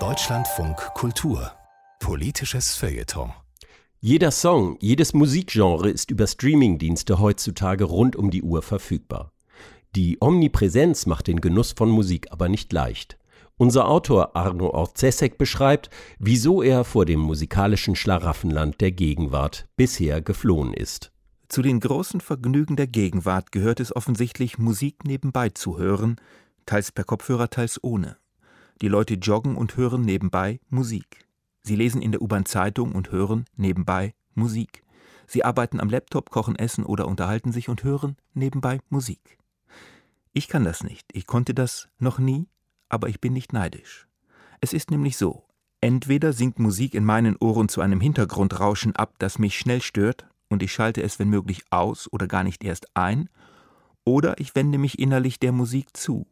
Deutschlandfunk Kultur Politisches Feuilleton jeder Song, jedes Musikgenre ist über Streamingdienste heutzutage rund um die Uhr verfügbar. Die Omnipräsenz macht den Genuss von Musik aber nicht leicht. Unser Autor Arno Orzesek beschreibt, wieso er vor dem musikalischen Schlaraffenland der Gegenwart bisher geflohen ist. Zu den großen Vergnügen der Gegenwart gehört es offensichtlich, Musik nebenbei zu hören, teils per Kopfhörer, teils ohne. Die Leute joggen und hören nebenbei Musik. Sie lesen in der U-Bahn Zeitung und hören nebenbei Musik. Sie arbeiten am Laptop, kochen Essen oder unterhalten sich und hören nebenbei Musik. Ich kann das nicht. Ich konnte das noch nie, aber ich bin nicht neidisch. Es ist nämlich so, entweder singt Musik in meinen Ohren zu einem Hintergrundrauschen ab, das mich schnell stört, und ich schalte es wenn möglich aus oder gar nicht erst ein, oder ich wende mich innerlich der Musik zu.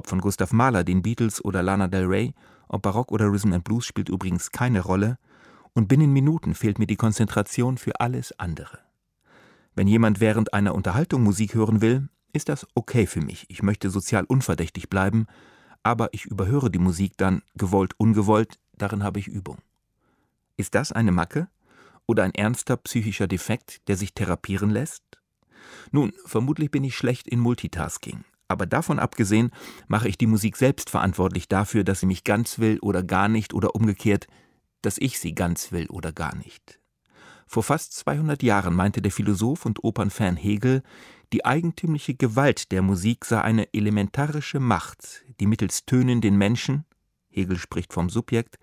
Ob von Gustav Mahler, den Beatles oder Lana Del Rey ob Barock oder Rhythm and Blues spielt übrigens keine Rolle, und binnen Minuten fehlt mir die Konzentration für alles andere. Wenn jemand während einer Unterhaltung Musik hören will, ist das okay für mich. Ich möchte sozial unverdächtig bleiben, aber ich überhöre die Musik dann, gewollt, ungewollt, darin habe ich Übung. Ist das eine Macke oder ein ernster psychischer Defekt, der sich therapieren lässt? Nun, vermutlich bin ich schlecht in Multitasking. Aber davon abgesehen mache ich die Musik selbst verantwortlich dafür, dass sie mich ganz will oder gar nicht oder umgekehrt, dass ich sie ganz will oder gar nicht. Vor fast 200 Jahren meinte der Philosoph und Opernfan Hegel, die eigentümliche Gewalt der Musik sei eine elementarische Macht, die mittels Tönen den Menschen, Hegel spricht vom Subjekt,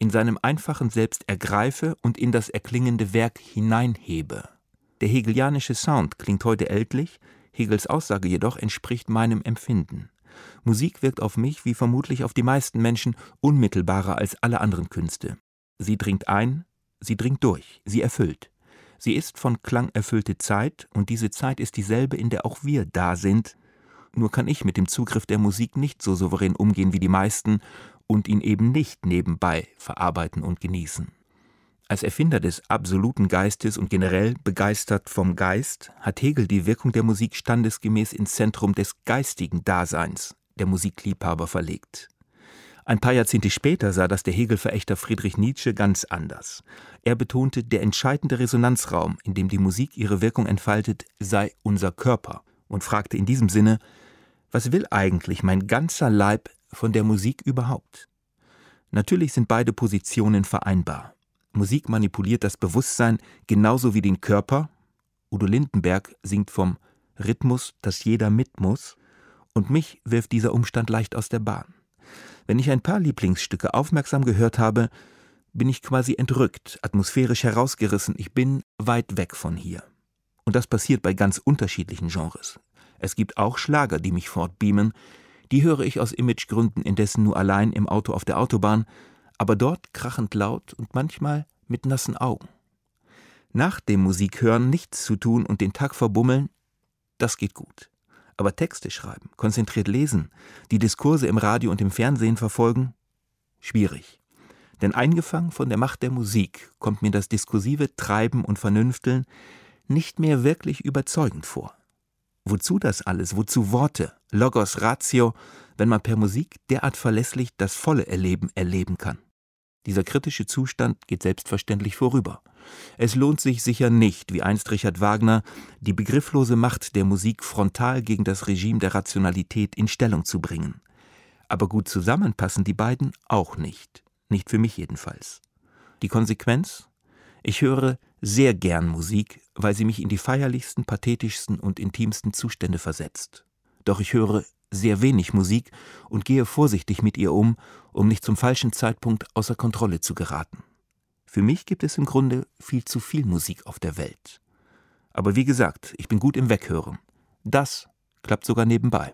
in seinem einfachen Selbst ergreife und in das erklingende Werk hineinhebe. Der hegelianische Sound klingt heute ältlich, Hegels Aussage jedoch entspricht meinem Empfinden. Musik wirkt auf mich, wie vermutlich auf die meisten Menschen, unmittelbarer als alle anderen Künste. Sie dringt ein, sie dringt durch, sie erfüllt. Sie ist von Klang erfüllte Zeit, und diese Zeit ist dieselbe, in der auch wir da sind, nur kann ich mit dem Zugriff der Musik nicht so souverän umgehen wie die meisten und ihn eben nicht nebenbei verarbeiten und genießen. Als Erfinder des absoluten Geistes und generell begeistert vom Geist hat Hegel die Wirkung der Musik standesgemäß ins Zentrum des geistigen Daseins der Musikliebhaber verlegt. Ein paar Jahrzehnte später sah das der Hegel-Verächter Friedrich Nietzsche ganz anders. Er betonte, der entscheidende Resonanzraum, in dem die Musik ihre Wirkung entfaltet, sei unser Körper und fragte in diesem Sinne, was will eigentlich mein ganzer Leib von der Musik überhaupt? Natürlich sind beide Positionen vereinbar. Musik manipuliert das Bewusstsein genauso wie den Körper. Udo Lindenberg singt vom Rhythmus, dass jeder mit muss, und mich wirft dieser Umstand leicht aus der Bahn. Wenn ich ein paar Lieblingsstücke aufmerksam gehört habe, bin ich quasi entrückt, atmosphärisch herausgerissen, ich bin weit weg von hier. Und das passiert bei ganz unterschiedlichen Genres. Es gibt auch Schlager, die mich fortbeamen, die höre ich aus Imagegründen indessen nur allein im Auto auf der Autobahn, aber dort krachend laut und manchmal mit nassen Augen. Nach dem Musikhören nichts zu tun und den Tag verbummeln, das geht gut. Aber Texte schreiben, konzentriert lesen, die Diskurse im Radio und im Fernsehen verfolgen, schwierig. Denn eingefangen von der Macht der Musik kommt mir das diskursive Treiben und Vernünfteln nicht mehr wirklich überzeugend vor. Wozu das alles? Wozu Worte, Logos, Ratio, wenn man per Musik derart verlässlich das volle Erleben erleben kann? Dieser kritische Zustand geht selbstverständlich vorüber. Es lohnt sich sicher nicht, wie einst Richard Wagner, die begrifflose Macht der Musik frontal gegen das Regime der Rationalität in Stellung zu bringen. Aber gut zusammenpassen die beiden auch nicht. Nicht für mich jedenfalls. Die Konsequenz? Ich höre sehr gern Musik, weil sie mich in die feierlichsten, pathetischsten und intimsten Zustände versetzt. Doch ich höre sehr wenig Musik und gehe vorsichtig mit ihr um, um nicht zum falschen Zeitpunkt außer Kontrolle zu geraten. Für mich gibt es im Grunde viel zu viel Musik auf der Welt. Aber wie gesagt, ich bin gut im Weghören. Das klappt sogar nebenbei.